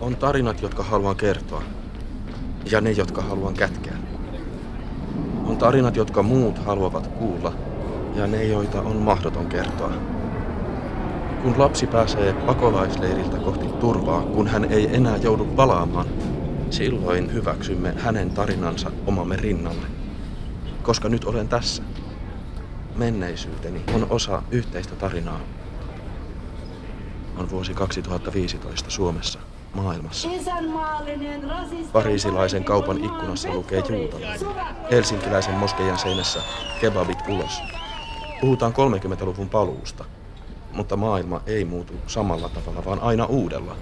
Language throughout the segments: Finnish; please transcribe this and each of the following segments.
On tarinat, jotka haluan kertoa. Ja ne, jotka haluan kätkeä. On tarinat, jotka muut haluavat kuulla. Ja ne, joita on mahdoton kertoa. Kun lapsi pääsee pakolaisleiriltä kohti turvaa, kun hän ei enää joudu palaamaan, silloin hyväksymme hänen tarinansa omamme rinnalle. Koska nyt olen tässä. Menneisyyteni on osa yhteistä tarinaa. On vuosi 2015 Suomessa, maailmassa. Pariisilaisen kaupan ikkunassa lukee juutalainen. Helsinkiläisen moskeijan seinässä kebabit ulos. Puhutaan 30-luvun paluusta. Mutta maailma ei muutu samalla tavalla, vaan aina uudella.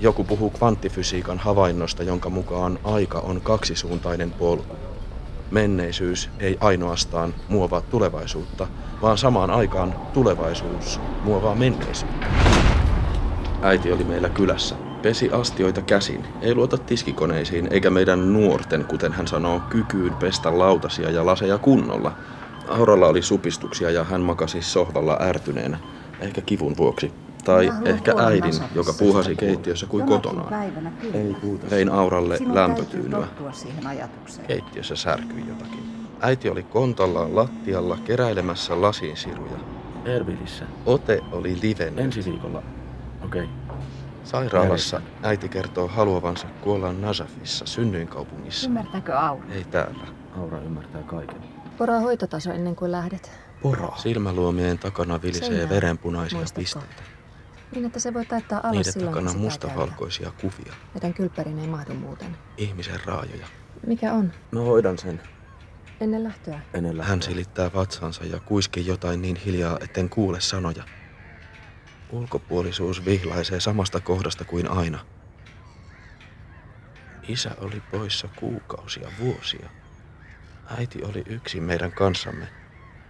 Joku puhuu kvanttifysiikan havainnosta, jonka mukaan aika on kaksisuuntainen polku. Menneisyys ei ainoastaan muovaa tulevaisuutta, vaan samaan aikaan tulevaisuus muovaa menneisyyttä. Äiti oli meillä kylässä. Pesi astioita käsin, ei luota tiskikoneisiin eikä meidän nuorten, kuten hän sanoo, kykyyn pestä lautasia ja laseja kunnolla. Auralla oli supistuksia ja hän makasi sohvalla ärtyneenä, ehkä kivun vuoksi. Tai ehkä äidin, joka puuhasi keittiössä kuin kotonaan. Ei. Vein Auralle lämpötyynyä. Keittiössä särkyi jotakin. Äiti oli kontallaan lattialla keräilemässä lasinsiruja. Erbilissä. Ote oli liven. Ensi viikolla. Okei. Okay. Sairaalassa äiti kertoo haluavansa kuolla Najafissa, synnyinkaupungissa. Ymmärtääkö Aura? Ei täällä. Aura ymmärtää kaiken. Poraa hoitotaso ennen kuin lähdet. Pora. Silmäluomien takana vilisee Seinään. verenpunaisia Muistatko? pisteitä. Niin, että se voi taittaa alas Niiden silloin, takana mustavalkoisia kuvia. käydään. Meidän kylppäriin ei mahdu muuten. Ihmisen raajoja. Mikä on? Mä hoidan sen. Ennen lähtöä. Ennen Hän silittää vatsansa ja kuiskii jotain niin hiljaa, etten kuule sanoja. Ulkopuolisuus vihlaisee samasta kohdasta kuin aina. Isä oli poissa kuukausia, vuosia. Äiti oli yksin meidän kanssamme.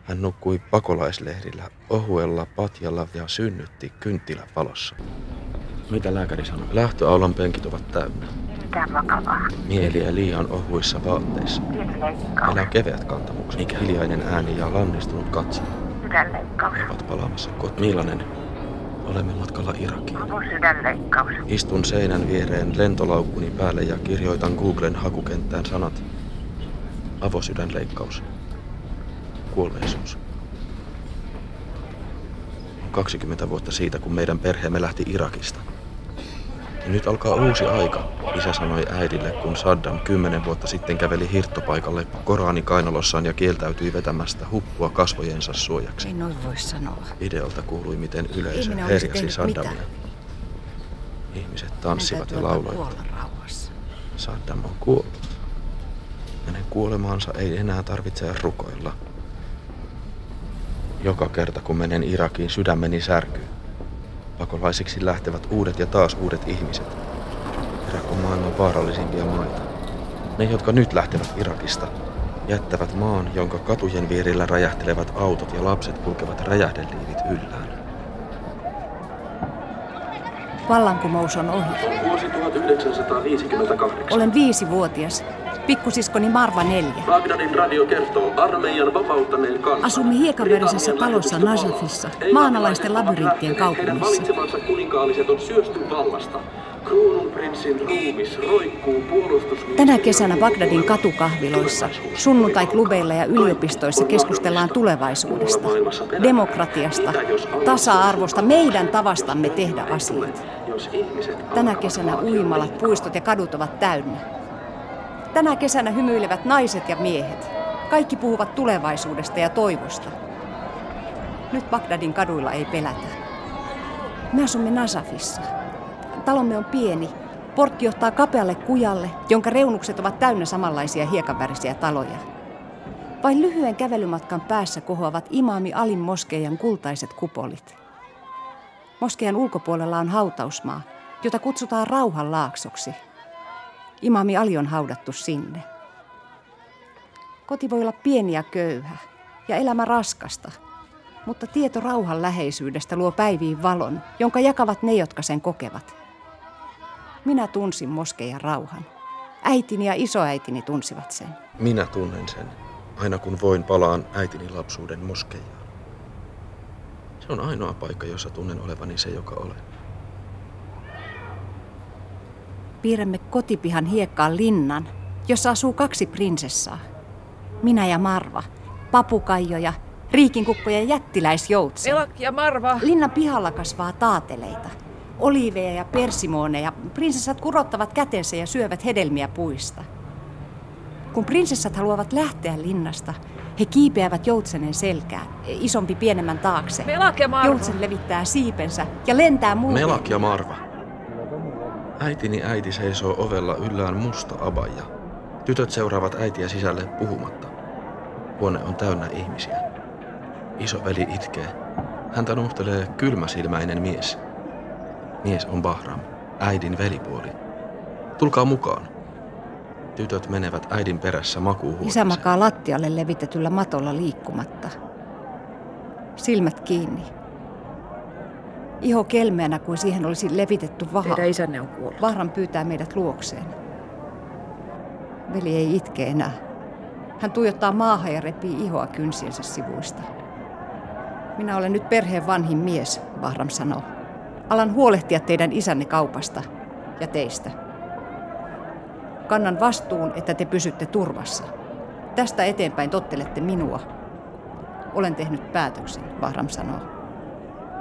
Hän nukkui pakolaislehdillä, ohuella patjalla ja synnytti kynttilän valossa. Mitä lääkäri sanoi? Lähtöaulan penkit ovat täynnä. Mitään vakavaa. Mieliä liian ohuissa vaatteissa. Meillä on keveät kantamukset, Mikä? hiljainen ääni ja lannistunut katse. Sydänleikkaus. He ovat palaamassa kotiin. Millainen? Olemme matkalla Irakiin. Sydänleikkaus. Istun seinän viereen lentolaukkuni päälle ja kirjoitan Googlen hakukenttään sanat. Avosydänleikkaus. Kuolleisuus. On 20 vuotta siitä, kun meidän perheemme lähti Irakista. Ja nyt alkaa uusi aika, isä sanoi äidille, kun Saddam kymmenen vuotta sitten käveli hirttopaikalle Korani kainalossaan ja kieltäytyi vetämästä huppua kasvojensa suojaksi. Ei noin voi sanoa. Videolta kuului, miten yleisö herjasi Saddamia. Ihmiset tanssivat ja lauloivat. Saddam on kuollut. Hänen kuolemaansa ei enää tarvitse rukoilla. Joka kerta kun menen Irakiin, sydämeni särkyy. Pakolaisiksi lähtevät uudet ja taas uudet ihmiset. Irak on maailman vaarallisimpia maita. Ne, jotka nyt lähtevät Irakista, jättävät maan, jonka katujen vierillä räjähtelevät autot ja lapset kulkevat räjähdeliivit yllään. Vallankumous on ohi. Vuosi 1958. Olen viisivuotias. Pikkusiskoni Marva neljä. Bagdadin radio kertoo armeijan vapauttaneen kansan. Asumme hiekaverisessä talossa Najafissa, maanalaisten labyrinttien kaupungissa. valitsemansa kuninkaalliset on syösty vallasta. Kruununprinssin ruumis roikkuu puolustusministeriön Tänä kesänä Bagdadin katukahviloissa, sunnuntai-klubeilla ja yliopistoissa keskustellaan tulevaisuudesta, demokratiasta, tasa-arvosta, meidän tavastamme tehdä asiat. Tänä kesänä uimalat, puistot ja kadut ovat täynnä. Tänä kesänä hymyilevät naiset ja miehet. Kaikki puhuvat tulevaisuudesta ja toivosta. Nyt Bagdadin kaduilla ei pelätä. Me asumme Nasafissa. Talomme on pieni. Portti johtaa kapealle kujalle, jonka reunukset ovat täynnä samanlaisia hiekanvärisiä taloja. Vain lyhyen kävelymatkan päässä kohoavat imaami Alin moskeijan kultaiset kupolit. Moskeijan ulkopuolella on hautausmaa, jota kutsutaan rauhan laaksoksi. Imami Ali on haudattu sinne. Koti voi olla pieni ja köyhä ja elämä raskasta, mutta tieto rauhan läheisyydestä luo päiviin valon, jonka jakavat ne, jotka sen kokevat. Minä tunsin moskeijan rauhan. Äitini ja isoäitini tunsivat sen. Minä tunnen sen. Aina kun voin, palaan äitini lapsuuden moskeijaan. Se on ainoa paikka, jossa tunnen olevani se, joka olen. Piirrämme kotipihan hiekkaan linnan, jossa asuu kaksi prinsessaa. Minä ja Marva, papukaijoja, riikinkukkoja ja jättiläisjoutsen. Elak ja Marva. Linnan pihalla kasvaa taateleita, oliiveja ja persimooneja. Prinsessat kurottavat kätensä ja syövät hedelmiä puista. Kun prinsessat haluavat lähteä linnasta, he kiipeävät joutsenen selkään, isompi pienemmän taakse. Melak ja Marva. Joutsen levittää siipensä ja lentää muuten. Melak ja Marva. Äitini äiti seisoo ovella yllään musta abaja. Tytöt seuraavat äitiä sisälle puhumatta. Huone on täynnä ihmisiä. Iso veli itkee. Häntä nuhtelee kylmäsilmäinen mies. Mies on Bahram, äidin velipuoli. Tulkaa mukaan. Tytöt menevät äidin perässä Isä makuuhuoneeseen. makaa lattialle levitetyllä matolla liikkumatta. Silmät kiinni. Iho kelmeänä kuin siihen olisi levitetty vaha. Teidän isänne on kuollut. Vahran pyytää meidät luokseen. Veli ei itke enää. Hän tuijottaa maahan ja repii ihoa kynsiensä sivuista. Minä olen nyt perheen vanhin mies, Vahram sanoo. Alan huolehtia teidän isänne kaupasta ja teistä. Kannan vastuun, että te pysytte turvassa. Tästä eteenpäin tottelette minua. Olen tehnyt päätöksen, Vahram sanoo.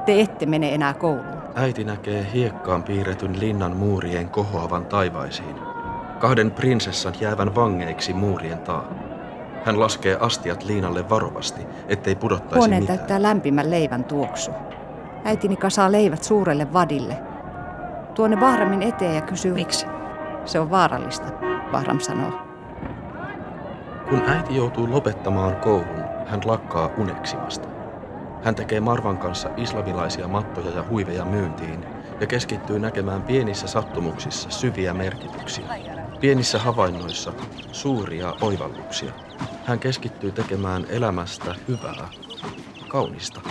Te ette mene enää kouluun. Äiti näkee hiekkaan piirretyn linnan muurien kohoavan taivaisiin. Kahden prinsessan jäävän vangeiksi muurien taa. Hän laskee astiat liinalle varovasti, ettei pudottaisi Huoneen mitään. täyttää lämpimän leivän tuoksu. Äitini kasaa leivät suurelle vadille. Tuonne Bahramin eteen ja kysyy... Miksi? Se on vaarallista, Bahram sanoo. Kun äiti joutuu lopettamaan koulun, hän lakkaa uneksimasta. Hän tekee Marvan kanssa islamilaisia mattoja ja huiveja myyntiin ja keskittyy näkemään pienissä sattumuksissa syviä merkityksiä. Pienissä havainnoissa suuria oivalluksia. Hän keskittyy tekemään elämästä hyvää, kaunista.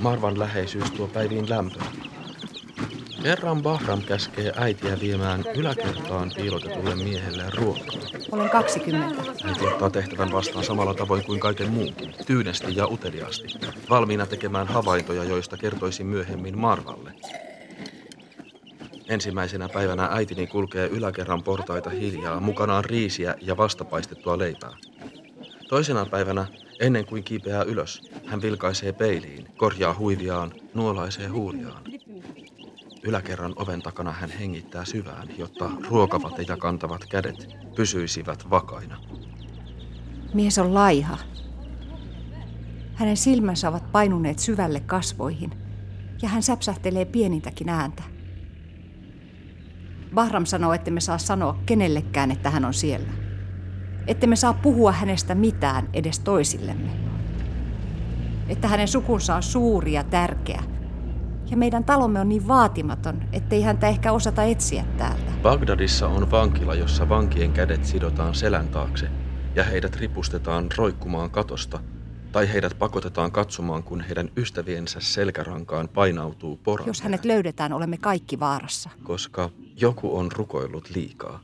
Marvan läheisyys tuo päiviin lämpöä. Kerran Bahram käskee äitiä viemään yläkertaan piilotetulle miehelle ruokaa. Olen 20. Äiti ottaa tehtävän vastaan samalla tavoin kuin kaiken muunkin, tyynesti ja uteliaasti, valmiina tekemään havaintoja, joista kertoisin myöhemmin Marvalle. Ensimmäisenä päivänä äitini kulkee yläkerran portaita hiljaa, mukanaan riisiä ja vastapaistettua leipää. Toisena päivänä, ennen kuin kiipeää ylös, hän vilkaisee peiliin, korjaa huiviaan, nuolaisee huuliaan. Yläkerran oven takana hän hengittää syvään, jotta ruokavate ja kantavat kädet pysyisivät vakaina. Mies on laiha. Hänen silmänsä ovat painuneet syvälle kasvoihin ja hän säpsähtelee pienintäkin ääntä. Bahram sanoo, että me saa sanoa kenellekään, että hän on siellä. Että me saa puhua hänestä mitään edes toisillemme. Että hänen sukunsa on suuri ja tärkeä. Ja meidän talomme on niin vaatimaton, ettei häntä ehkä osata etsiä täältä. Bagdadissa on vankila, jossa vankien kädet sidotaan selän taakse ja heidät ripustetaan roikkumaan katosta tai heidät pakotetaan katsomaan, kun heidän ystäviensä selkärankaan painautuu poran. Jos hänet löydetään, olemme kaikki vaarassa. Koska joku on rukoillut liikaa.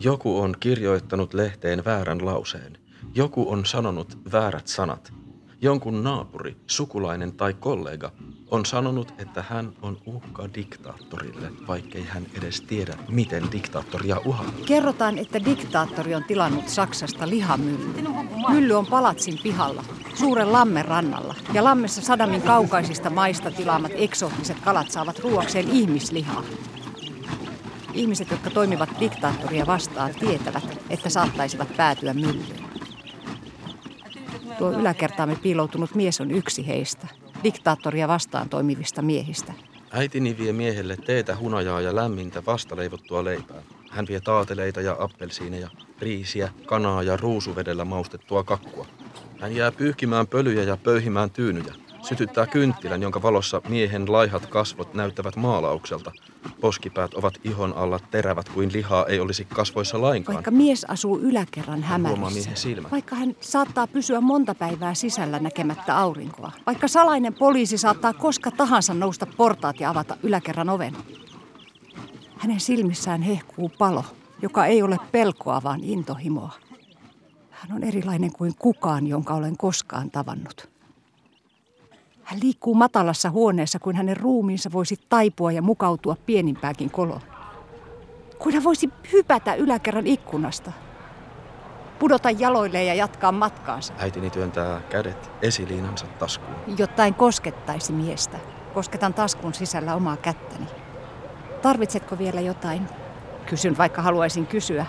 Joku on kirjoittanut lehteen väärän lauseen. Joku on sanonut väärät sanat. Jonkun naapuri, sukulainen tai kollega on sanonut, että hän on uhka diktaattorille, vaikkei hän edes tiedä, miten diktaattoria uhata. Kerrotaan, että diktaattori on tilannut Saksasta lihamylly. Mylly on palatsin pihalla, suuren lammen rannalla. Ja lammessa Sadamin kaukaisista maista tilaamat eksoottiset kalat saavat ruoakseen ihmislihaa. Ihmiset, jotka toimivat diktaattoria vastaan, tietävät, että saattaisivat päätyä myllyyn. Tuo yläkertaamme piiloutunut mies on yksi heistä, diktaattoria vastaan toimivista miehistä. Äitini vie miehelle teetä, hunajaa ja lämmintä vastaleivottua leipää. Hän vie taateleita ja appelsiineja, riisiä, kanaa ja ruusuvedellä maustettua kakkua. Hän jää pyyhkimään pölyjä ja pöyhimään tyynyjä. Sytyttää kynttilän, jonka valossa miehen laihat kasvot näyttävät maalaukselta. Poskipäät ovat ihon alla terävät kuin lihaa ei olisi kasvoissa lainkaan. Vaikka mies asuu yläkerran hämärissä, silmät. vaikka hän saattaa pysyä monta päivää sisällä näkemättä aurinkoa, vaikka salainen poliisi saattaa koska tahansa nousta portaat ja avata yläkerran oven. Hänen silmissään hehkuu palo, joka ei ole pelkoa, vaan intohimoa. Hän on erilainen kuin kukaan, jonka olen koskaan tavannut. Hän liikkuu matalassa huoneessa, kuin hänen ruumiinsa voisi taipua ja mukautua pienimpääkin koloon. Kuin hän voisi hypätä yläkerran ikkunasta. Pudota jaloilleen ja jatkaa matkaansa. Äitini työntää kädet esiliinansa taskuun. Jotta en koskettaisi miestä. Kosketan taskun sisällä omaa kättäni. Tarvitsetko vielä jotain? Kysyn, vaikka haluaisin kysyä.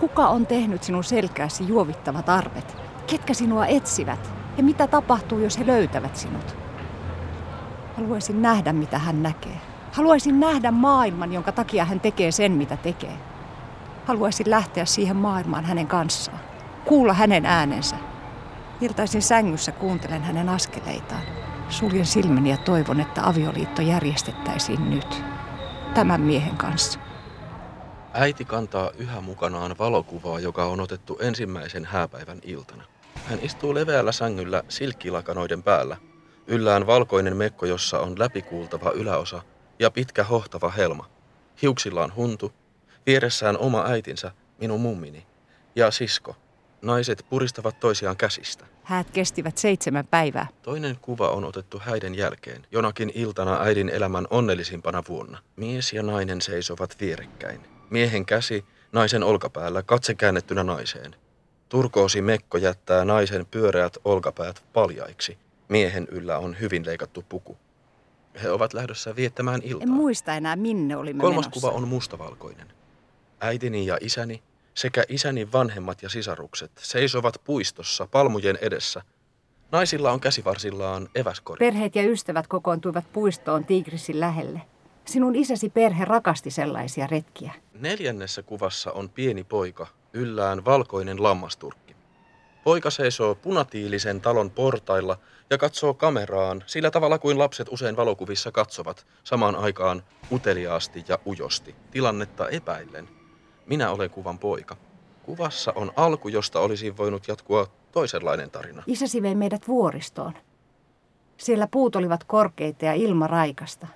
Kuka on tehnyt sinun selkääsi juovittavat arvet? Ketkä sinua etsivät? Ja mitä tapahtuu, jos he löytävät sinut? Haluaisin nähdä, mitä hän näkee. Haluaisin nähdä maailman, jonka takia hän tekee sen, mitä tekee. Haluaisin lähteä siihen maailmaan hänen kanssaan. Kuulla hänen äänensä. Iltaisin sängyssä kuuntelen hänen askeleitaan. Suljen silmäni ja toivon, että avioliitto järjestettäisiin nyt. Tämän miehen kanssa. Äiti kantaa yhä mukanaan valokuvaa, joka on otettu ensimmäisen hääpäivän iltana. Hän istuu leveällä sängyllä silkkilakanoiden päällä. Yllään valkoinen mekko, jossa on läpikuultava yläosa ja pitkä hohtava helma. Hiuksillaan huntu, vieressään oma äitinsä, minun mummini, ja sisko. Naiset puristavat toisiaan käsistä. Häät kestivät seitsemän päivää. Toinen kuva on otettu häiden jälkeen, jonakin iltana äidin elämän onnellisimpana vuonna. Mies ja nainen seisovat vierekkäin. Miehen käsi naisen olkapäällä, katse käännettynä naiseen. Turkoosi mekko jättää naisen pyöreät olkapäät paljaiksi. Miehen yllä on hyvin leikattu puku. He ovat lähdössä viettämään iltaa. En muista enää, minne olimme Kolmas menossa. kuva on mustavalkoinen. Äitini ja isäni sekä isäni vanhemmat ja sisarukset seisovat puistossa palmujen edessä. Naisilla on käsivarsillaan eväskori. Perheet ja ystävät kokoontuivat puistoon Tigrisin lähelle. Sinun isäsi perhe rakasti sellaisia retkiä. Neljännessä kuvassa on pieni poika, yllään valkoinen lammasturkki. Poika seisoo punatiilisen talon portailla ja katsoo kameraan sillä tavalla kuin lapset usein valokuvissa katsovat, samaan aikaan uteliaasti ja ujosti, tilannetta epäillen. Minä olen kuvan poika. Kuvassa on alku, josta olisi voinut jatkua toisenlainen tarina. Isäsi vei meidät vuoristoon. Siellä puut olivat korkeita ja ilma raikasta.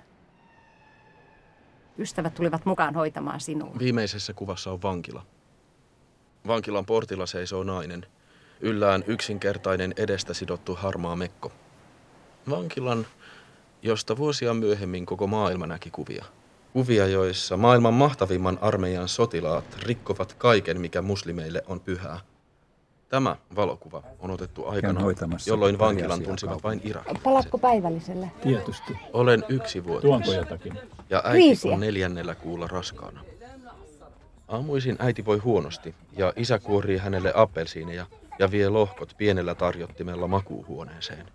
Ystävät tulivat mukaan hoitamaan sinua. Viimeisessä kuvassa on vankila. Vankilan portilla seisoo nainen. Yllään yksinkertainen edestä sidottu harmaa mekko. Vankilan, josta vuosia myöhemmin koko maailma näki kuvia. Kuvia, joissa maailman mahtavimman armeijan sotilaat rikkovat kaiken, mikä muslimeille on pyhää. Tämä valokuva on otettu aikana, jolloin vankilan tunsivat vain irakilaiset. Palatko päivälliselle? Tietysti. Olen yksi vuotias. Jotakin? Ja äiti on neljännellä kuulla raskaana. Aamuisin äiti voi huonosti ja isä kuorii hänelle appelsiineja ja vie lohkot pienellä tarjottimella makuuhuoneeseen.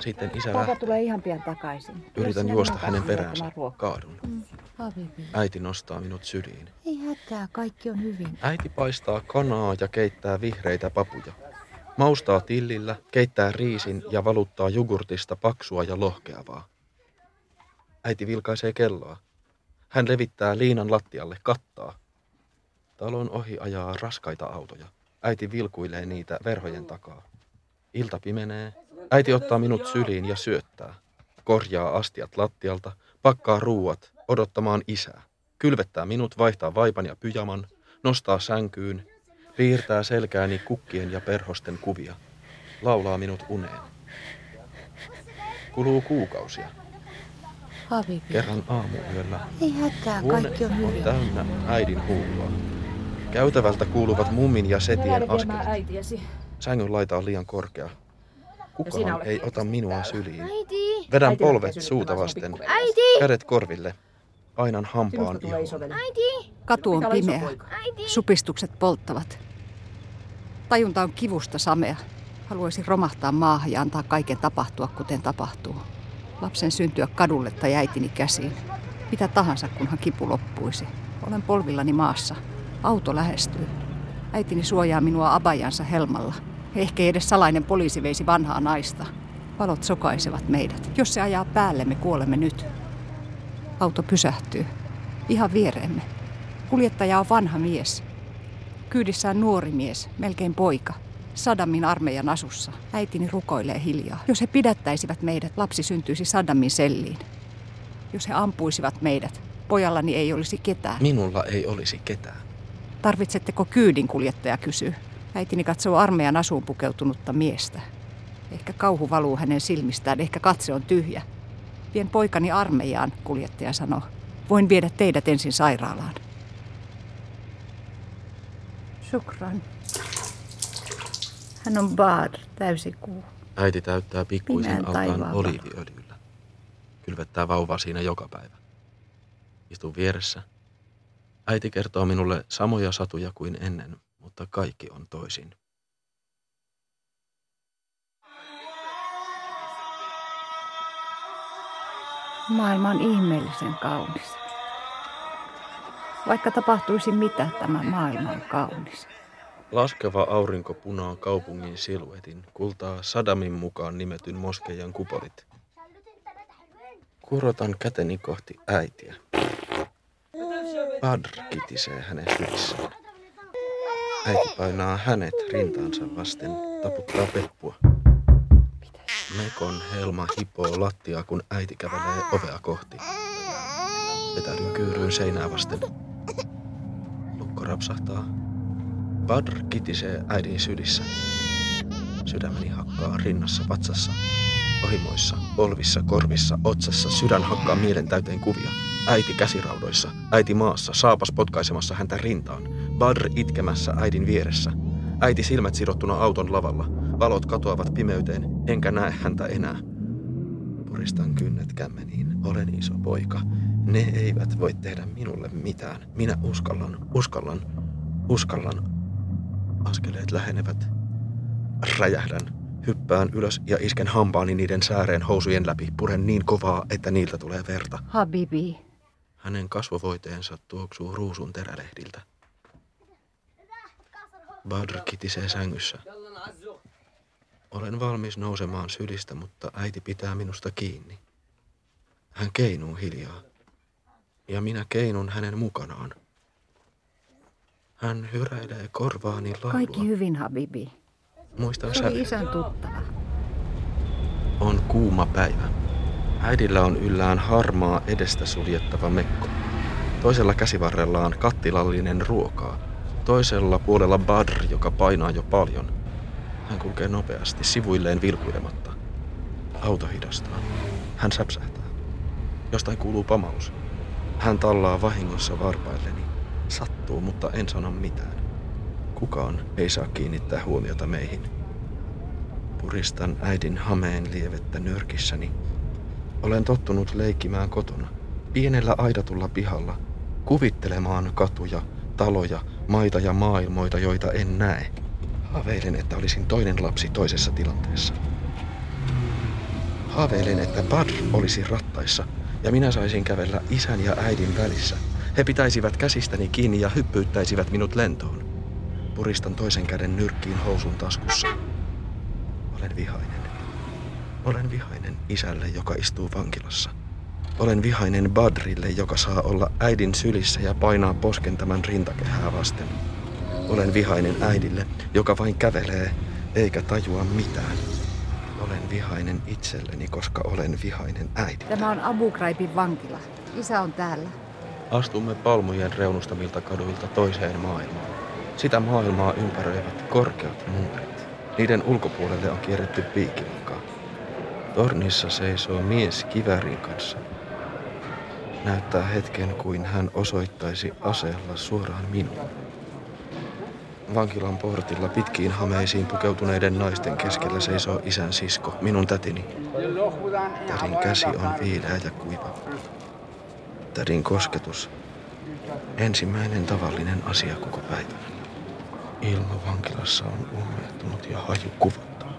Sitten isä Papa lähtee. tulee ihan pian takaisin. Yritän juosta hänen peräänsä. Kaadun. Habibi. Äiti nostaa minut syliin. Ei hätää, kaikki on hyvin. Äiti paistaa kanaa ja keittää vihreitä papuja. Maustaa tillillä, keittää riisin ja valuttaa jogurtista paksua ja lohkeavaa. Äiti vilkaisee kelloa. Hän levittää liinan lattialle kattaa. Talon ohi ajaa raskaita autoja. Äiti vilkuilee niitä verhojen takaa. Ilta pimenee. Äiti ottaa minut syliin ja syöttää. Korjaa astiat lattialta, pakkaa ruuat, odottamaan isää. Kylvettää minut, vaihtaa vaipan ja pyjaman, nostaa sänkyyn, piirtää selkääni kukkien ja perhosten kuvia, laulaa minut uneen. Kuluu kuukausia. Habibi. Kerran aamuyöllä Ei hätää, huone kaikki on on hyvin. täynnä äidin huulua. Käytävältä kuuluvat mummin ja setien askelet. Sängyn laita on liian korkea. Kukaan ei ota minua syliin. Äiti! Vedän polvet suuta vasten, Äiti! kädet korville. Painan hampaan ihoon. Katu on pimeä. Supistukset polttavat. Tajunta on kivusta samea. Haluaisin romahtaa maahan ja antaa kaiken tapahtua, kuten tapahtuu. Lapsen syntyä kadulle tai äitini käsiin. Mitä tahansa, kunhan kipu loppuisi. Olen polvillani maassa. Auto lähestyy. Äitini suojaa minua abajansa helmalla. Ehkä edes salainen poliisi veisi vanhaa naista. Valot sokaisevat meidät. Jos se ajaa päälle, me kuolemme nyt. Auto pysähtyy. Ihan viereemme. Kuljettaja on vanha mies. Kyydissään nuori mies, melkein poika. Saddamin armeijan asussa. Äitini rukoilee hiljaa. Jos he pidättäisivät meidät, lapsi syntyisi Saddamin selliin. Jos he ampuisivat meidät, pojallani ei olisi ketään. Minulla ei olisi ketään. Tarvitsetteko kyydin, kuljettaja kysyy. Äitini katsoo armeijan asuun pukeutunutta miestä. Ehkä kauhu valuu hänen silmistään, ehkä katse on tyhjä. Vien poikani armeijaan, kuljettaja sanoo. Voin viedä teidät ensin sairaalaan. Shukran. Hän on Badr, täysikuu. Äiti täyttää pikkuisen altaan oliiviöljyllä. Kylvettää vauvaa siinä joka päivä. Istun vieressä. Äiti kertoo minulle samoja satuja kuin ennen, mutta kaikki on toisin. Maailma on ihmeellisen kaunis. Vaikka tapahtuisi mitä, tämä maailma on kaunis. Laskeva aurinko punaa kaupungin siluetin, kultaa Sadamin mukaan nimetyn moskeijan kupolit. Kurotan käteni kohti äitiä. Badr kitisee hänen sylissään. Äiti painaa hänet rintaansa vasten, taputtaa peppua. Mekon helma hipoo lattiaa, kun äiti kävelee ovea kohti. Vetäydyn kyyryyn seinää vasten. Lukko rapsahtaa. Badr kitisee äidin sylissä. Sydämeni hakkaa rinnassa, vatsassa, ohimoissa, polvissa, korvissa, otsassa. Sydän hakkaa mielen täyteen kuvia. Äiti käsiraudoissa, äiti maassa, saapas potkaisemassa häntä rintaan. Badr itkemässä äidin vieressä. Äiti silmät sidottuna auton lavalla. Valot katoavat pimeyteen, enkä näe häntä enää. Puristan kynnet kämmeniin. Olen iso poika. Ne eivät voi tehdä minulle mitään. Minä uskallan, uskallan, uskallan. Askeleet lähenevät. Räjähdän. Hyppään ylös ja isken hampaani niiden sääreen housujen läpi. Puren niin kovaa, että niiltä tulee verta. Habibi, Hänen kasvovoiteensa tuoksuu ruusun terälehdiltä. Badr kitisee sängyssä. Olen valmis nousemaan sylistä, mutta äiti pitää minusta kiinni. Hän keinuu hiljaa. Ja minä keinun hänen mukanaan. Hän hyräilee korvaani laulua. kaikki hyvin, Habibi. Muistan Se oli isän tuttava. On kuuma päivä. Äidillä on yllään harmaa edestä suljettava mekko. Toisella käsivarrellaan kattilallinen ruokaa. Toisella puolella Badr, joka painaa jo paljon. Hän kulkee nopeasti, sivuilleen vilkuilematta. Auto hidastaa. Hän säpsähtää. Jostain kuuluu pamaus. Hän tallaa vahingossa varpailleni. Sattuu, mutta en sano mitään. Kukaan ei saa kiinnittää huomiota meihin. Puristan äidin hameen lievettä nyrkissäni. Olen tottunut leikkimään kotona, pienellä aidatulla pihalla, kuvittelemaan katuja, taloja, maita ja maailmoita, joita en näe. Haaveilen, että olisin toinen lapsi toisessa tilanteessa. Haaveilen, että Badr olisi rattaissa ja minä saisin kävellä isän ja äidin välissä. He pitäisivät käsistäni kiinni ja hyppyyttäisivät minut lentoon. Puristan toisen käden nyrkkiin housun taskussa. Olen vihainen. Olen vihainen isälle, joka istuu vankilassa. Olen vihainen Badrille, joka saa olla äidin sylissä ja painaa posken tämän rintakehää vasten. Olen vihainen äidille, joka vain kävelee eikä tajua mitään. Olen vihainen itselleni, koska olen vihainen äiti. Tämä on Abu Ghraibin vankila. Isä on täällä. Astumme palmujen reunustamilta kaduilta toiseen maailmaan. Sitä maailmaa ympäröivät korkeat muurit. Niiden ulkopuolelle on kierretty piikkilankaa. Tornissa seisoo mies kivärin kanssa. Näyttää hetken kuin hän osoittaisi aseella suoraan minuun. Vankilan portilla pitkiin hameisiin pukeutuneiden naisten keskellä seisoo isän sisko, minun tätini. Tädin käsi on viileä ja kuiva. Tädin kosketus. Ensimmäinen tavallinen asia koko päivänä. Ilma vankilassa on ummehtunut ja haju kuvottaa.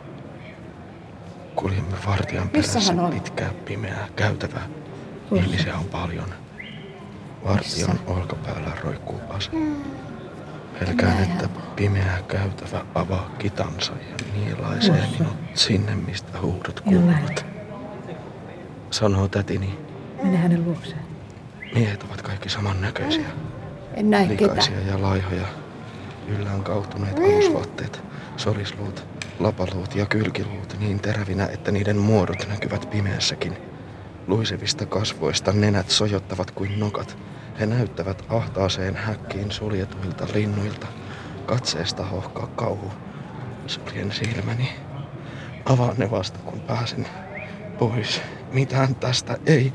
Kuljemme vartijan perässä pitkää pimeää käytävää. Ihmisiä on paljon. Vartijan olkapäällä roikkuu ase. Pelkään, että pimeä käytävä avaa kitansa ja nielaisee minut sinne, mistä huudot kuuluvat. Sanoo tätini, Mene hänen luokseen. Miehet ovat kaikki samannäköisiä. En näe. Likaisia ja laihoja. Yllään kauhtuneet alusvaatteet, sorisluut, lapaluut ja kylkiluut niin terävinä, että niiden muodot näkyvät pimeässäkin. Luisevista kasvoista nenät sojottavat kuin nokat. He näyttävät ahtaaseen häkkiin suljetuilta linnuilta. Katseesta hohkaa kauhu. Suljen silmäni. Avaan ne vasta kun pääsen pois. Mitään tästä ei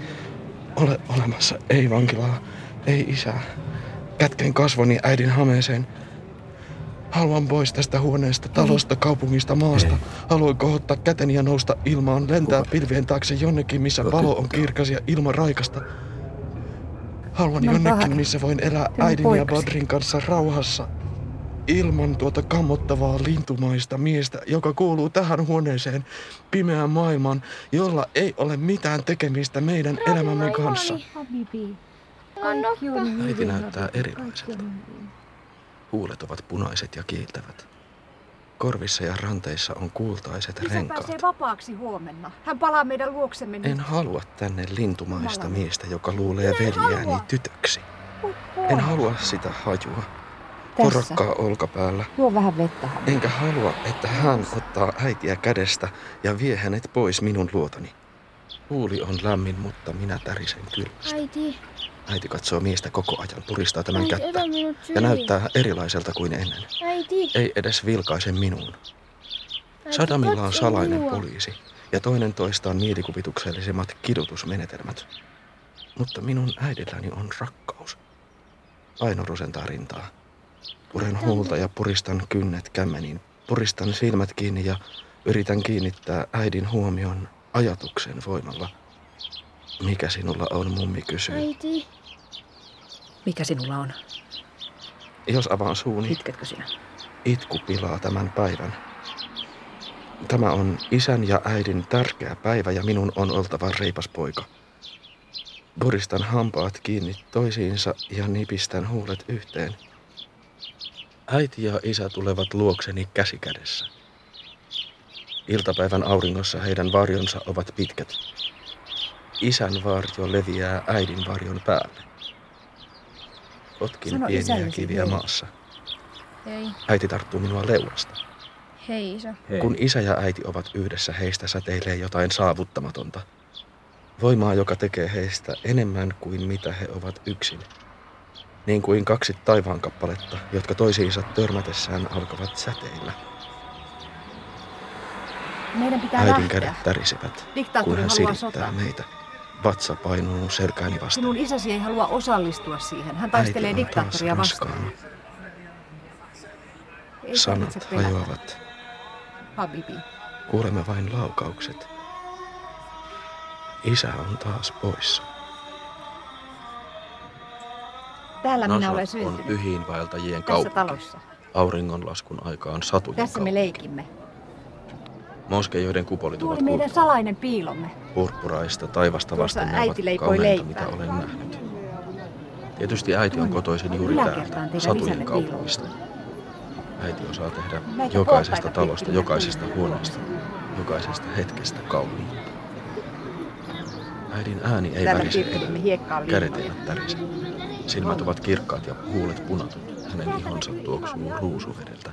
ole olemassa. Ei vankilaa, ei isää. Kätken kasvoni äidin hameeseen. Haluan pois tästä huoneesta, talosta, kaupungista, maasta. Ei. Haluan kohottaa käteni ja nousta ilmaan, lentää Kuka? pilvien taakse jonnekin, missä Kuka valo on kirkas ja ilma raikasta. Haluan jonnekin, missä voin elää äidin ja. Badrin kanssa rauhassa. Ilman tuota kammottavaa lintumaista miestä, joka kuuluu tähän huoneeseen, pimeään maailmaan, jolla ei ole mitään tekemistä meidän elämämme kanssa. Äiti näyttää erilaiselta. Huulet ovat punaiset ja kiiltävät. Korvissa ja ranteissa on kultaiset Isä renkaat. pääsee vapaaksi huomenna. Hän palaa meidän luoksemme nyt. En halua tänne lintumaista Jumala. miestä, joka luulee veljääni halua. tytöksi. En halua sitä hajua. Tässä. Porokkaa olkapäällä. Juo vähän vettä, Habibi. Enkä halua, että hän ottaa äitiä kädestä ja vie hänet pois minun luotoni. Huuli on lämmin, mutta minä tärisen kylmästä. Äiti, Äiti katsoo miestä koko ajan, puristaa tämän äiti, kättä ja näyttää erilaiselta kuin ennen. Äiti, Ei edes vilkaise minuun. äiti, Sadamilla on salainen minua. poliisi ja toinen toistaan mielikuvituksellisemmat kidutusmenetelmät. Mutta minun äidilläni on rakkaus. Aino rusentaa rintaa. Puren huulta ja puristan kynnet kämmeniin. Puristan silmät kiinni ja yritän kiinnittää äidin huomion ajatuksen voimalla. Mikä sinulla on, mummi kysyy. Äiti, Mikä sinulla on? Jos avaan suuni, Itketkö sinä? itku pilaa tämän päivän. Tämä on isän ja äidin tärkeä päivä ja minun on oltava reipas poika. Puristan hampaat kiinni toisiinsa ja nipistän huulet yhteen. Äiti ja isä tulevat luokseni käsi kädessä. Iltapäivän auringossa heidän varjonsa ovat pitkät. Isän varjo leviää äidin varjon päälle. Potkin Sano pieniä kiviä hei. maassa. hei, Äiti tarttuu minua leuasta. hei isä. Hei. Kun isä ja äiti ovat yhdessä, heistä säteilee jotain saavuttamatonta. Voimaa, joka tekee heistä enemmän kuin mitä he ovat yksin. Niin kuin kaksi taivaankappaletta, jotka toisiinsa törmätessään alkavat säteillä. Meidän pitää Äidin lähteä. kädet tärisevät, kun hän haluaa silittää sotaa. meitä. Vatsa painuu selkääni vastaan. Sinun isäsi ei halua osallistua siihen. Hän taistelee diktaattoria vastaan. raskaana. Ei Sanat hajoavat. Habibi. Kuulemme vain laukaukset. Isä on taas poissa. Täällä minä Nasrat olen on syntynyt. pyhiinvaeltajien Tässä kaupunki. talossa. Auringonlaskun aikaan satujen Tässä me kaupunki. leikimme. Moskeijoiden kupolit Tuo ovat meidän kultaa. salainen piilomme. Purppuraista taivasta Tuossa vasten ne äiti ovat leipoi kauneinta, leipää. mitä olen nähnyt. Tietysti äiti on kotoisin juuri täältä, satujen kaupungista. Äiti osaa tehdä Näitä jokaisesta talosta, jokaisesta huoneesta, jokaisesta hetkestä kauniin. Äidin ääni ei värise Kädet eivät tärise. Silmät ovat kirkkaat ja huulet punatut. Hänen ihonsa tuoksuu ruusuvedeltä.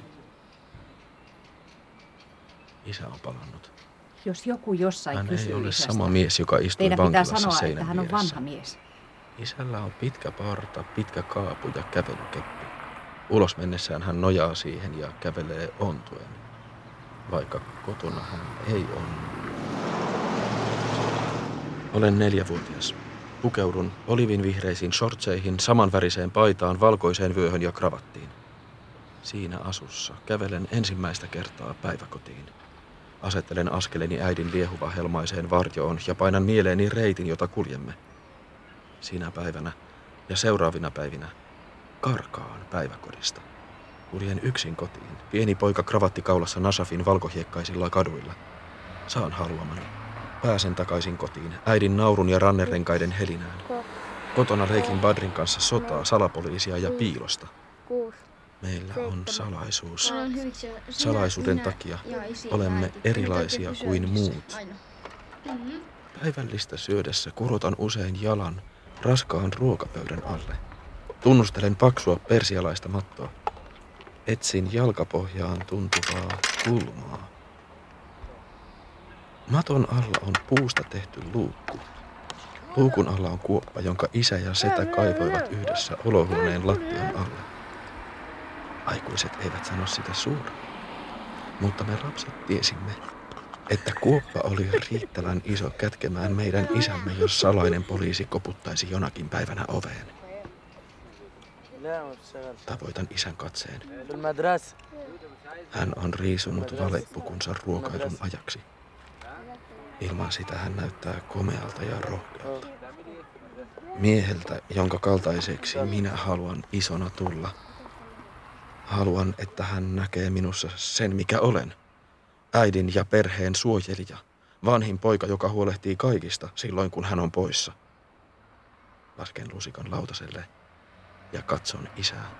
Isä on palannut. Jos joku jossain Hän kysyy ei ole isästä, sama mies, joka istui teidän pitää vankilassa sanoa, seinän että hän on vieressä. vanha mies. Isällä on pitkä parta, pitkä kaapu ja kävelykeppi. Ulos mennessään hän nojaa siihen ja kävelee ontuen, vaikka kotona hän ei on. Olen neljävuotias. Pukeudun olivin vihreisiin shortseihin, samanväriseen paitaan, valkoiseen vyöhön ja kravattiin. Siinä asussa kävelen ensimmäistä kertaa päiväkotiin. Asettelen askeleni äidin liehuva helmaiseen varjoon ja painan mieleeni reitin, jota kuljemme. Sinä päivänä ja seuraavina päivinä karkaan päiväkodista. Kuljen yksin kotiin. Pieni poika kravatti kaulassa Nasafin valkohiekkaisilla kaduilla. Saan haluamani. Pääsen takaisin kotiin, äidin naurun ja rannerenkaiden helinään. Kotona leikin Badrin kanssa sotaa, salapoliisia ja piilosta. Meillä on salaisuus. Salaisuuden takia olemme erilaisia kuin muut. Päivällistä syödessä kurotan usein jalan raskaan ruokapöydän alle. Tunnustelen paksua persialaista mattoa. Etsin jalkapohjaan tuntuvaa kulmaa. Maton alla on puusta tehty luukku. Luukun alla on kuoppa, jonka isä ja setä kaivoivat yhdessä olohuoneen lattian alle. Aikuiset eivät sano sitä suoraan, mutta me lapset tiesimme, että kuoppa oli riittävän iso kätkemään meidän isämme, jos salainen poliisi koputtaisi jonakin päivänä oveen. Tavoitan isän katseen. Hän on riisunut valepukunsa ruokailun ajaksi. Ilman sitä hän näyttää komealta ja rohkealta. Mieheltä, jonka kaltaiseksi minä haluan isona tulla. Haluan, että hän näkee minussa sen, mikä olen. Äidin ja perheen suojelija. Vanhin poika, joka huolehtii kaikista silloin, kun hän on poissa. Lasken lusikan lautaselle ja katson isää.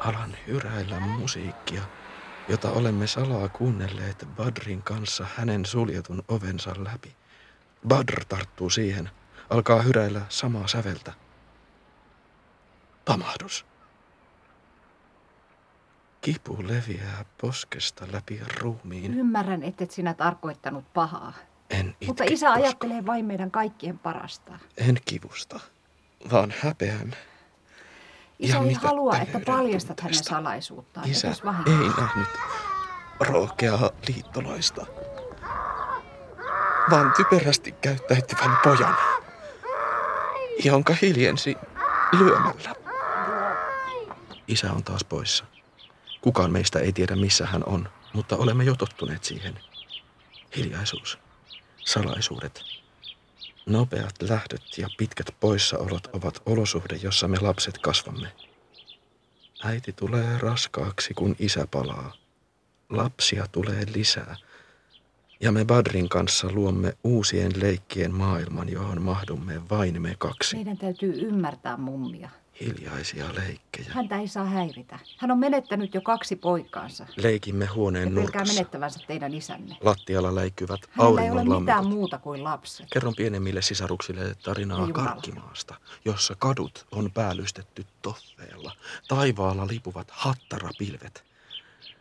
Alan hyräillä musiikkia, jota olemme salaa kuunnelleet Badrin kanssa hänen suljetun ovensa läpi. Badr tarttuu siihen, alkaa hyräillä samaa säveltä. Pamahdus. Kipu leviää poskesta läpi ruumiin. Ymmärrän, ettet sinä tarkoittanut pahaa. En itke Mutta isä koskaan. ajattelee vain meidän kaikkien parasta. En kivusta, vaan häpeän. Isä Ja ei mitä halua, että paljastat hänen salaisuuttaan. Isä vahingossa. ei nähnyt rohkeaa liittolaista, vaan typerästi käyttäytyvän pojan, jonka hiljensi lyömällä. Isä on taas poissa. Kukaan meistä ei tiedä, missä hän on, mutta olemme jo tottuneet siihen. Hiljaisuus, salaisuudet, nopeat lähdöt ja pitkät poissaolot ovat olosuhde, jossa me lapset kasvamme. Äiti tulee raskaaksi, kun isä palaa. Lapsia tulee lisää. Ja me Badrin kanssa luomme uusien leikkien maailman, johon mahdumme vain me kaksi. Meidän täytyy ymmärtää mummia. Hiljaisia leikkejä. Häntä ei saa häiritä. Hän on menettänyt jo kaksi poikaansa. Leikimme Ja huoneen pelkää nurkassa. menettävänsä teidän isänne. Lattialla läikkyvät Hänellä ei ole auringon mitään muuta kuin lapset. Kerron pienemmille sisaruksille tarinaa jumala. Karkkimaasta, jossa kadut on päällystetty toffeella. Taivaalla lipuvat hattarapilvet.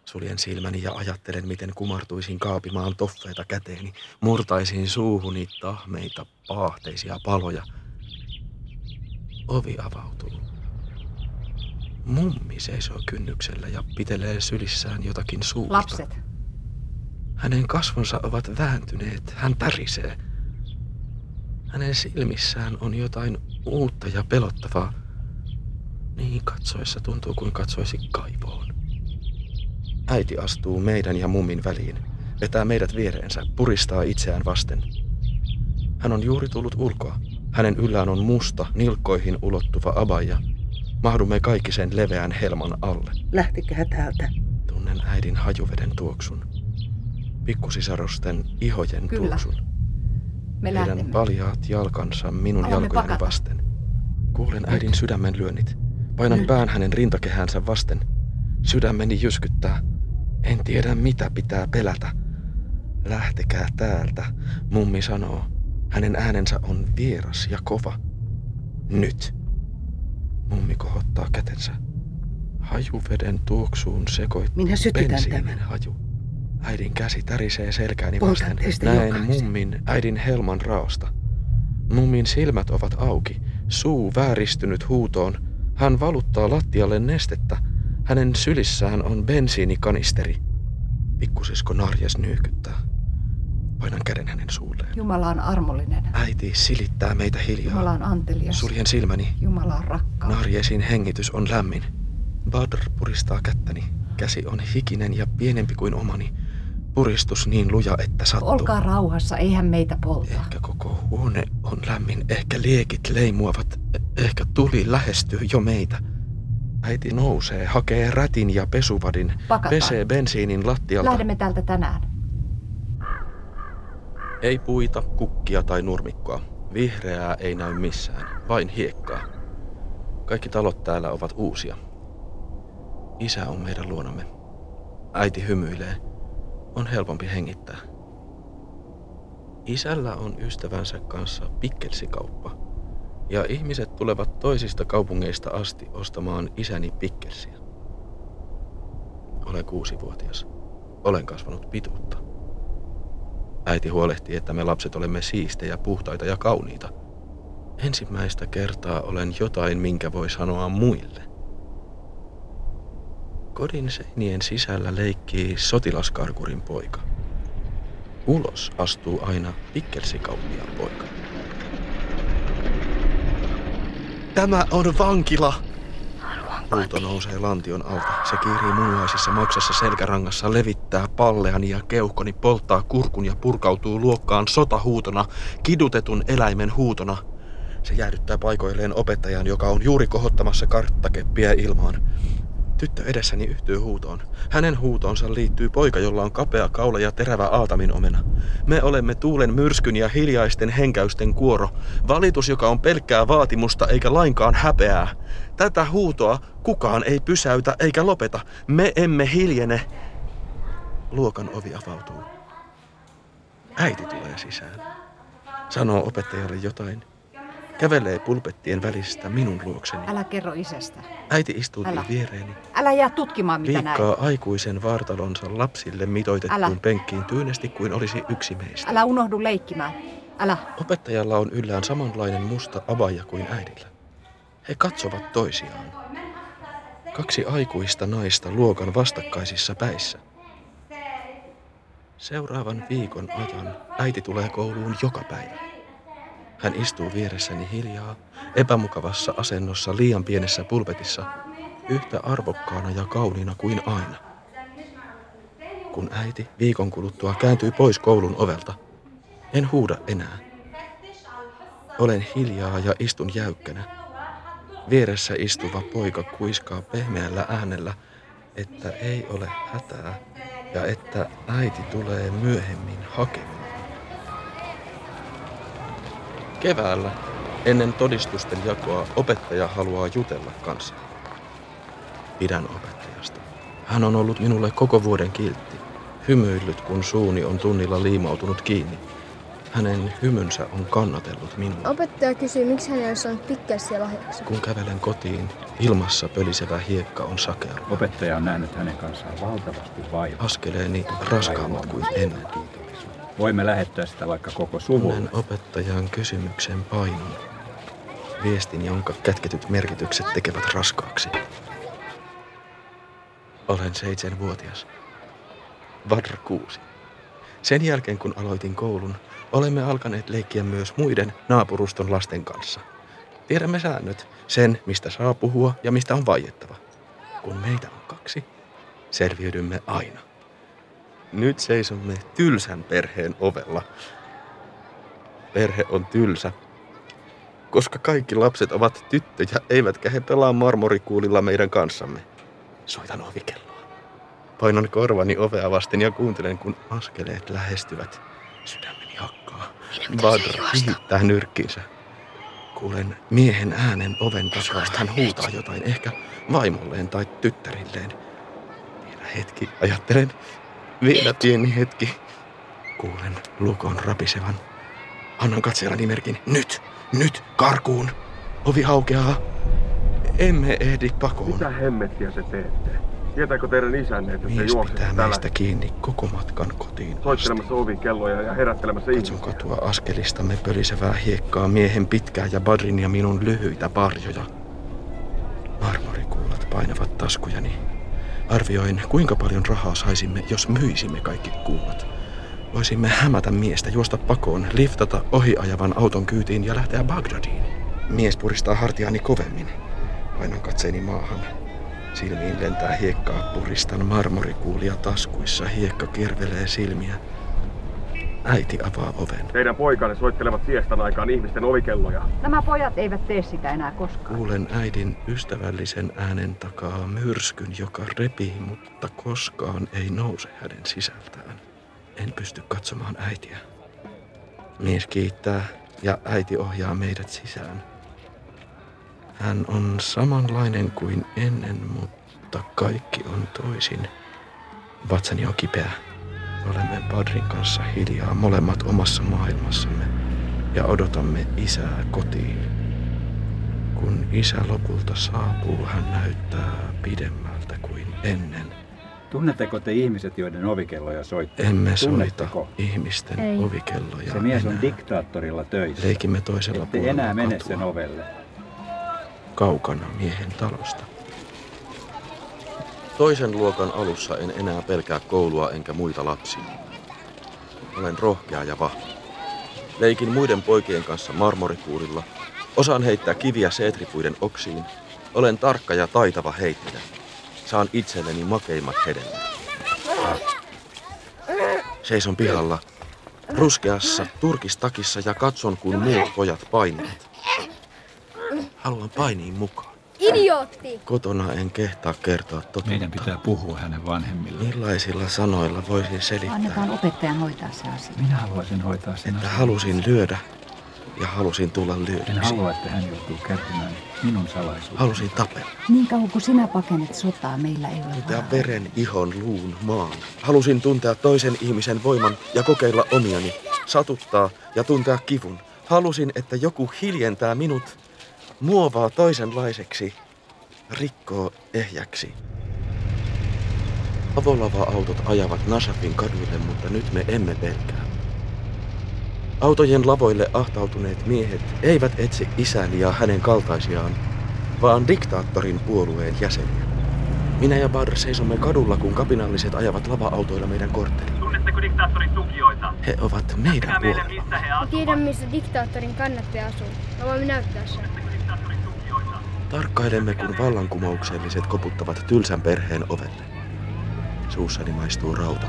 Suljen silmäni ja ajattelen, miten kumartuisin kaapimaan toffeita käteeni, murtaisin suuhuni tahmeita, paahteisia paloja. Ovi avautuu. Mummi seisoo kynnyksellä ja pitelee sylissään jotakin suurta. Lapset. Hänen kasvonsa ovat vääntyneet, hän tärisee. Hänen silmissään on jotain uutta ja pelottavaa. Niin katsoessa tuntuu kuin katsoisi kaivoon. Äiti astuu meidän ja mummin väliin, vetää meidät viereensä, puristaa itseään vasten. Hän on juuri tullut ulkoa. Hänen yllään on musta, nilkkoihin ulottuva abaja. Mahdumme kaikki sen leveän helman alle. Lähtikää täältä. Tunnen äidin hajuveden tuoksun. Pikkusisarusten ihojen Kyllä. tuoksun. Me Heidän lähdemme. paljaat jalkansa minun Alamme jalkojani pakata. vasten. Kuulen äidin sydämen lyönnit. Painan pään hänen rintakehänsä vasten. Sydämeni jyskyttää. En tiedä mitä pitää pelätä. Lähtekää täältä, mummi sanoo. Hänen äänensä on vieras ja kova. Nyt. Mummi kohottaa kätensä. Hajuveden tuoksuun sekoittuu Minä sytytän tämän. haju. Äidin käsi tärisee selkääni Poltan vasten. Näen mummin äidin helman raosta. Mummin silmät ovat auki, suu vääristynyt huutoon. Hän valuttaa lattialle nestettä. Hänen sylissään on bensiinikanisteri. Pikkusisko Narjes nyykyttää. Painan käden hänen suulleen. Jumala on armollinen. Äiti silittää meitä hiljaa. Jumala on antelias. Suljen silmäni. Jumala on rakkaus. Narjesin hengitys on lämmin. Badr puristaa kättäni. Käsi on hikinen ja pienempi kuin omani. Puristus niin luja, että sattuu. Olkaa rauhassa, eihän meitä polta. Ehkä koko huone on lämmin, ehkä liekit leimuavat, ehkä tuli lähestyy jo meitä. Äiti nousee, hakee rätin ja pesuvadin, Pakataan. pesee bensiinin lattialta. Lähdemme täältä tänään. Ei puita, kukkia tai nurmikkoa. Vihreää ei näy missään, vain hiekkaa. Kaikki talot täällä ovat uusia. Isä on meidän luonamme. Äiti hymyilee. On helpompi hengittää. Isällä on ystävänsä kanssa pikkelsikauppa. Ja ihmiset tulevat toisista kaupungeista asti ostamaan isäni pikkelsiä. Olen kuusivuotias. Olen kasvanut pituutta. Äiti huolehtii, että me lapset olemme siistejä, puhtaita ja kauniita. Ensimmäistä kertaa olen jotain, minkä voi sanoa muille. Kodin seinien sisällä leikkii sotilaskarkurin poika. Ulos astuu aina pikkelsikauppia poika. Tämä on vankila! Huuto nousee lantion alta. Se kiirii munuaisissa maksassa selkärangassa, levittää palleani ja keuhkoni, polttaa kurkun ja purkautuu luokkaan sotahuutona, kidutetun eläimen huutona. Se jäädyttää paikoilleen opettajan, joka on juuri kohottamassa karttakeppiä ilmaan. Tyttö edessäni yhtyy huutoon. Hänen huutoonsa liittyy poika, jolla on kapea kaula ja terävä aatamin omena. Me olemme tuulen myrskyn ja hiljaisten henkäysten kuoro. Valitus, joka on pelkkää vaatimusta eikä lainkaan häpeää. Tätä huutoa kukaan ei pysäytä eikä lopeta. Me emme hiljene. Luokan ovi avautuu. Äiti tulee sisään. Sanoo opettajalle jotain. Kävelee pulpettien välistä minun luokseni. Älä kerro isästä. Äiti istuu Älä. viereeni. Älä jää tutkimaan, mitä näin. Viikkaa aikuisen vartalonsa lapsille mitoitettuun Älä. penkkiin tyynesti kuin olisi yksi meistä. Älä unohdu leikkimään. Älä. Opettajalla on yllään samanlainen musta abaja kuin äidillä. He katsovat toisiaan. Kaksi aikuista naista luokan vastakkaisissa päissä. Seuraavan viikon ajan äiti tulee kouluun joka päivä. Hän istuu vieressäni hiljaa, epämukavassa asennossa liian pienessä pulpetissa, yhtä arvokkaana ja kauniina kuin aina. Kun äiti viikon kuluttua kääntyy pois koulun ovelta, en huuda enää. Olen hiljaa ja istun jäykkänä. Vieressä istuva poika kuiskaa pehmeällä äänellä, että ei ole hätää ja että äiti tulee myöhemmin hakemaan. Keväällä, ennen todistusten jakoa, opettaja haluaa jutella kanssa. Pidän opettajasta. Hän on ollut minulle koko vuoden kiltti. Hymyillyt, kun suuni on tunnilla liimautunut kiinni. Hänen hymynsä on kannatellut minua. Opettaja kysyi, miksi hän ei ole saanut pikkelsiä lahjaksi. Kun kävelen kotiin, ilmassa pölisevä hiekka on sakea. Opettaja on nähnyt hänen kanssaan valtavasti vaivaa. Askeleeni raskaammat kuin ennen. Voimme lähettää sitä vaikka koko suvulle. Tunnen opettajan kysymyksen painon. Viestin, jonka kätketyt merkitykset tekevät raskaaksi. Olen seitsemänvuotias. Vadra kuusi. Sen jälkeen kun aloitin koulun, olemme alkaneet leikkiä myös muiden naapuruston lasten kanssa. Tiedämme säännöt, sen mistä saa puhua ja mistä on vaiettava. Kun meitä on kaksi, selviydymme aina. Nyt seisomme tylsän perheen ovella. Perhe on tylsä, koska kaikki lapset ovat tyttöjä, eivätkä he pelaa marmorikuulilla meidän kanssamme. Soitan ovikelloa. Painan korvani ovea vasten ja kuuntelen, kun askeleet lähestyvät. Sydämeni hakkaa. Badra hiittää nyrkkinsä. Kuulen miehen äänen oven takaa. Hän huutaa jotain, ehkä vaimolleen tai tyttärilleen. Vielä hetki, ajattelen. Vielä pieni hetki. Kuulen lukon rapisevan. Annan katseellani merkin. Nyt! Nyt! Karkuun! Ovi aukeaa. Emme ehdi pakoon. Mitä hemmettiä te teette? Tietääkö teidän isänne, että Mies juoksette pitää täällä meistä kiinni koko matkan kotiin soittelemassa ovikelloja ja herättelemässä Katson ihmisiä? katua askelistamme pölisevää hiekkaa, miehen pitkää ja Badrin ja minun lyhyitä parjoja. Marmorikuulat painavat taskujani. Arvioin, kuinka paljon rahaa saisimme, jos myisimme kaikki kuulat. Voisimme hämätä miestä, juosta pakoon, liftata ohiajavan auton kyytiin ja lähteä Bagdadiin. Mies puristaa hartiaani kovemmin. Painan katseeni maahan. Silmiin lentää hiekkaa, puristan marmorikuulia taskuissa, hiekka kirvelee silmiä. Äiti avaa oven. Teidän poikanne soittelevat siestan aikaan ihmisten ovikelloja. Nämä pojat eivät tee sitä enää koskaan. Kuulen äidin ystävällisen äänen takaa myrskyn, joka repii, mutta koskaan ei nouse hänen sisältään. En pysty katsomaan äitiä. Mies kiittää ja äiti ohjaa meidät sisään. Hän on samanlainen kuin ennen, mutta kaikki on toisin. Vatsani on kipeä. Olemme Badrin kanssa hiljaa molemmat omassa maailmassamme ja odotamme isää kotiin. Kun isä lopulta saapuu, hän näyttää pidemmältä kuin ennen. Tunnetteko te ihmiset, joiden ovikelloja soittaa? Emme soita ihmisten Ei. ovikelloja Se mies on enää. diktaattorilla töissä. Leikimme toisella Ette puolella enää mene katua, sen ovelle. kaukana miehen talosta. Toisen luokan alussa en enää pelkää koulua enkä muita lapsia. Olen rohkea ja vahva. Leikin muiden poikien kanssa marmorikuurilla. Osaan heittää kiviä seetripuiden oksiin. Olen tarkka ja taitava heittäjä. Saan itselleni makeimmat hedelmät. Seison pihalla, ruskeassa turkistakissa ja katson, kun muut pojat painivat. Haluan painiin mukaan. Idiootti! Kotona en kehtaa kertoa totuutta. Meidän pitää puhua hänen vanhemmilleen. Millaisilla sanoilla voisin selittää, Annetaan opettajan hoitaa se asia. Minä haluaisin hoitaa sen että asian. halusin lyödä ja halusin tulla En lyödyksi. halua, että hän joutuu kärsimään minun salaisuuteni. Halusin tapella. Niin kauan kuin sinä pakenet sotaa, meillä ei ole Tuntea vaaraa. veren, ihon, luun, maan. Halusin tuntea toisen ihmisen voiman ja kokeilla omiani. Satuttaa ja tuntea kivun. Halusin, että joku hiljentää minut, muovaa toisenlaiseksi, rikkoo ehjäksi. Avolava-autot ajavat Nasafin kaduille, mutta nyt me emme pelkää. Autojen lavoille ahtautuneet miehet eivät etsi isäni ja hänen kaltaisiaan, vaan diktaattorin puolueen jäseniä. Minä ja Badr seisomme kadulla, kun kapinalliset ajavat lava-autoilla meidän kortteliin. Tunnetteko diktaattorin tukijoita? He ovat meidän Näkää meille, puolella. missä he Mä asuvat. tiedän, missä diktaattorin kannattaja asuu. Mä voin näyttää sen. Tarkkailemme, kun vallankumoukselliset koputtavat tylsän perheen ovelle. Suussani maistuu rauta.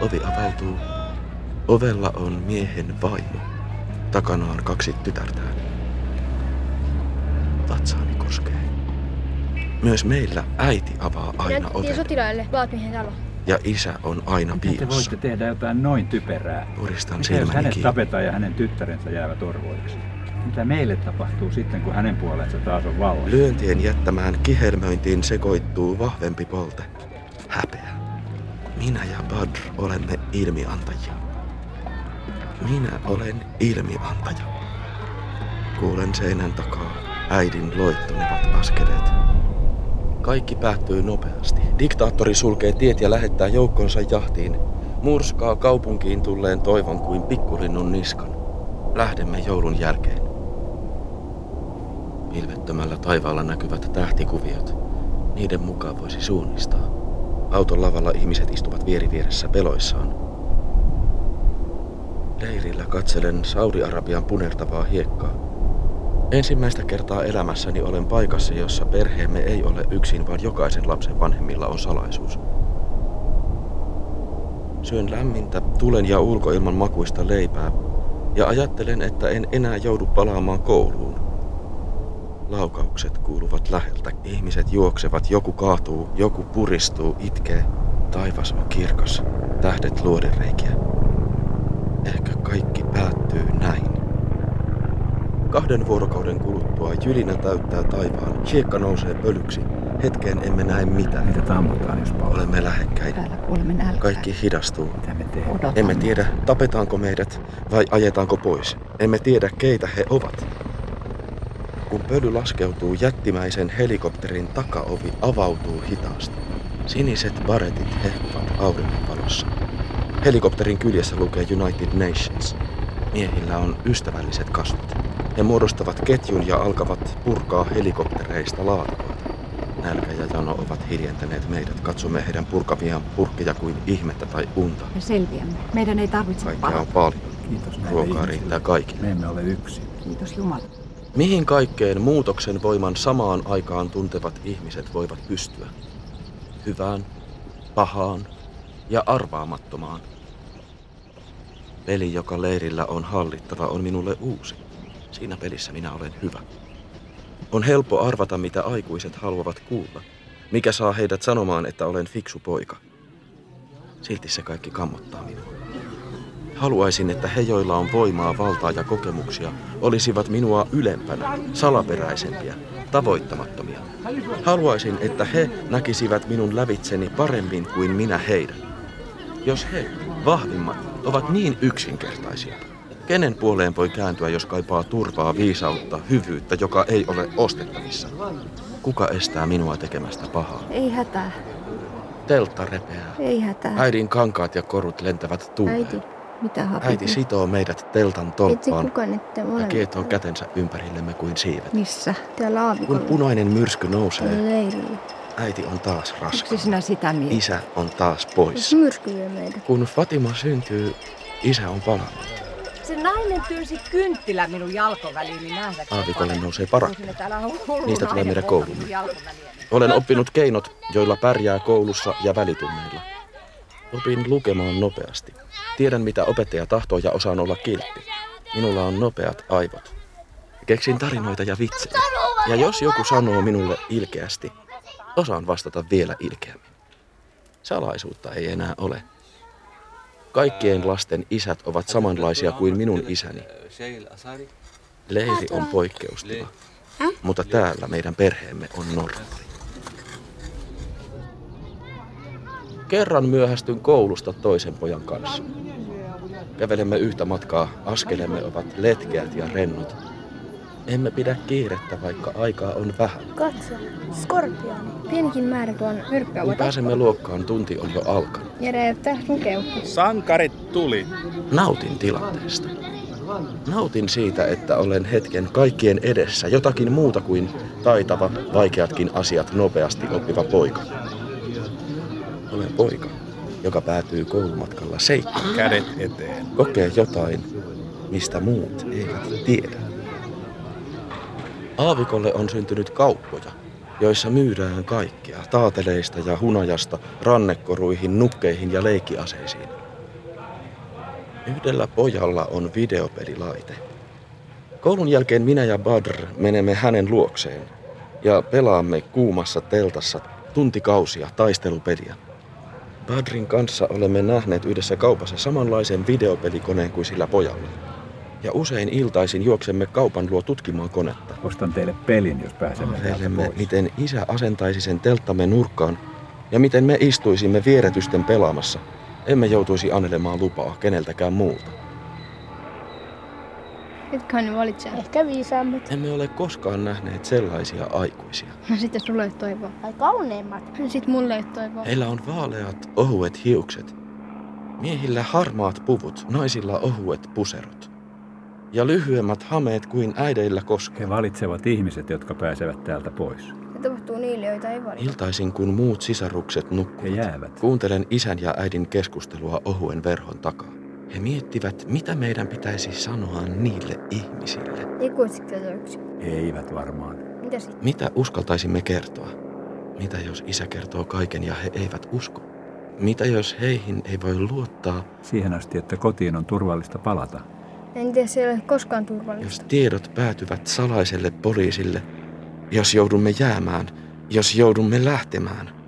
Ovi avautuu. Ovella on miehen vaimo. Takana on kaksi tytärtään. Vatsaani koskee. Myös meillä äiti avaa aina oven. sotilaille talo. Ja isä on aina Miten te piilossa. voitte tehdä jotain noin typerää? Puristan jos silmäni hänet kiinni. tapetaan ja hänen tyttärensä jäävät orvoiksi? Mitä meille tapahtuu sitten, kun hänen puolensa taas on vallassa? Lyöntien jättämään kihelmöintiin sekoittuu vahvempi polte. Häpeä. Minä ja Badr olemme ilmiantajia. Minä olen ilmiantaja. Kuulen seinän takaa äidin loittonevat askeleet. Kaikki päättyy nopeasti. Diktaattori sulkee tiet ja lähettää joukkonsa jahtiin. Murskaa kaupunkiin tulleen toivon kuin pikkurinnun niskan. Lähdemme joulun jälkeen. Pilvettömällä taivaalla näkyvät tähtikuviot. Niiden mukaan voisi suunnistaa. Auton lavalla ihmiset istuvat vieri vieressä peloissaan. Leirillä katselen Saudi-Arabian punertavaa hiekkaa. Ensimmäistä kertaa elämässäni olen paikassa, jossa perheemme ei ole yksin, vaan jokaisen lapsen vanhemmilla on salaisuus. Syön lämmintä tulen ja ulkoilman makuista leipää ja ajattelen, että en enää joudu palaamaan kouluun. Laukaukset kuuluvat läheltä. Ihmiset juoksevat, joku kaatuu, joku puristuu, itkee. Taivas on kirkas, tähdet luodenreikiä. Ehkä kaikki päättyy näin. Kahden vuorokauden kuluttua jylinä täyttää taivaan. Hiekka nousee pölyksi. Hetkeen emme näe mitään. Meitä ammutaan, jos palaa. Olemme lähekkäin. Täällä kuulemme nälkää. Kaikki hidastuu. Mitä me teemme? Odotamme. Emme tiedä, tapetaanko meidät vai ajetaanko pois. Emme tiedä, keitä he ovat. Kun pöly laskeutuu, jättimäisen helikopterin takaovi avautuu hitaasti. Siniset baretit hehkuvat auringonvalossa. Helikopterin kyljessä lukee United Nations. Miehillä on ystävälliset kasvot. He muodostavat ketjun ja alkavat purkaa helikoptereista laatikoita. Nälkä ja jano ovat hiljentäneet meidät. Katsomme heidän purkaviaan purkkeja kuin ihmettä tai unta. Me selviämme. Meidän ei tarvitse Kaikkea on palata. paljon. Kiitos Ruokaa riittää kaikille. Me emme ole yksin. Kiitos Jumala. Mihin kaikkeen muutoksen voiman samaan aikaan tuntevat ihmiset voivat pystyä? Hyvään, pahaan ja arvaamattomaan. Peli, joka leirillä on hallittava, on minulle uusi. Siinä pelissä minä olen hyvä. On helppo arvata, mitä aikuiset haluavat kuulla. Mikä saa heidät sanomaan, että olen fiksu poika. Silti se kaikki kammottaa minua. Haluaisin, että he, joilla on voimaa, valtaa ja kokemuksia, olisivat minua ylempänä, salaperäisempiä, tavoittamattomia. Haluaisin, että he näkisivät minun lävitseni paremmin kuin minä heidän. Jos he, vahvimmat, ovat niin yksinkertaisia, kenen puoleen voi kääntyä, jos kaipaa turvaa, viisautta, hyvyyttä, joka ei ole ostettavissa? Kuka estää minua tekemästä pahaa? Ei hätää. Teltta repeää. Ei hätää. Äidin kankaat ja korut lentävät tuuleen. Äiti. Mitä haluat? Äiti sitoo meidät teltan Etsi tolppaan kukaan, että ja kietoo kätensä ympärillemme kuin siivet. Missä? Täällä Kun aavikolla. punainen myrsky nousee, leirillä. äiti on taas Miksi raskaana. sinä sitä mietit? Isä on taas pois. myrsky meitä. Kun Fatima syntyy, Isä on palannut. Se nainen työnsi kynttilä minun jalkoväliini nähdäkseni. Aavikolle nousee parakka. Niistä tulee meidän koulumme. Olen oppinut keinot, joilla pärjää koulussa ja välitunneilla. Opin lukemaan nopeasti. Tiedän, mitä opettaja tahtoo ja osaan olla kiltti. Minulla on nopeat aivot. Keksin tarinoita ja vitsejä. Ja jos joku sanoo minulle ilkeästi, osaan vastata vielä ilkeämmin. Salaisuutta ei enää ole. Kaikkien lasten isät ovat samanlaisia kuin minun isäni. Leili on poikkeustila, mutta täällä meidän perheemme on normaali. Kerran myöhästyn koulusta toisen pojan kanssa. Kävelemme yhtä matkaa, askelemme ovat letkeät ja rennot. Emme pidä kiirettä, vaikka aikaa on vähän. Katso, skorpioni. Pienikin määrä tuon myrkkyä Kun pääsemme luokkaan, tunti on jo alkanut. Keuhko. Sankarit tuli. Nautin tilanteesta. Nautin siitä, että olen hetken kaikkien edessä jotakin muuta kuin taitava, vaikeatkin asiat nopeasti oppiva poika. Olen poika, joka päätyy koulumatkalla seikkaan. Kädet eteen. kokee jotain, mistä muut eivät tiedä. Aavikolle on syntynyt kauppoja, joissa myydään kaikkea, taateleista ja hunajasta, rannekoruihin, nukkeihin ja leikkiaseisiin. Yhdellä pojalla on videopelilaite. Koulun jälkeen minä ja Badr menemme hänen luokseen ja pelaamme kuumassa teltassa tuntikausia taistelupeliä. Badrin kanssa olemme nähneet yhdessä kaupassa samanlaisen videopelikoneen kuin sillä pojalla. Ja usein iltaisin juoksemme kaupan luo tutkimaan konetta. Ostan teille pelin, jos pääsemme pois. miten isä asentaisi sen telttamme nurkkaan ja miten me istuisimme vieretysten pelaamassa. Emme joutuisi anelemaan lupaa keneltäkään muulta. Etköhän ne valitse. Ehkä viisaammat. Emme ole koskaan nähneet sellaisia aikuisia. No sitten sulle ei toivoa. Tai kauneimmat. No sit mulle ei toivoa. Heillä on vaaleat, ohuet hiukset. Miehillä harmaat puvut, naisilla ohuet puserot. Ja lyhyemmät hameet kuin äideillä koskaan. He valitsevat ihmiset, jotka pääsevät täältä pois. Se tapahtuu niille, joita ei valita. Iltaisin kun muut sisarukset He nukkuvat, jäävät. kuuntelen isän ja äidin keskustelua ohuen verhon takaa. He miettivät, mitä meidän pitäisi sanoa niille ihmisille. Ikuisiksi tätä yksin. Eivät varmaan. Mitä sitten? Mitä uskaltaisimme kertoa? Mitä jos isä kertoo kaiken ja he eivät usko? Mitä jos heihin ei voi luottaa, Siihen asti, että kotiin on turvallista palata. En tiedä, se ei ole koskaan jos turvallista. tiedot päätyvät salaiselle poliisille, jos joudumme jäämään, jos joudumme lähtemään?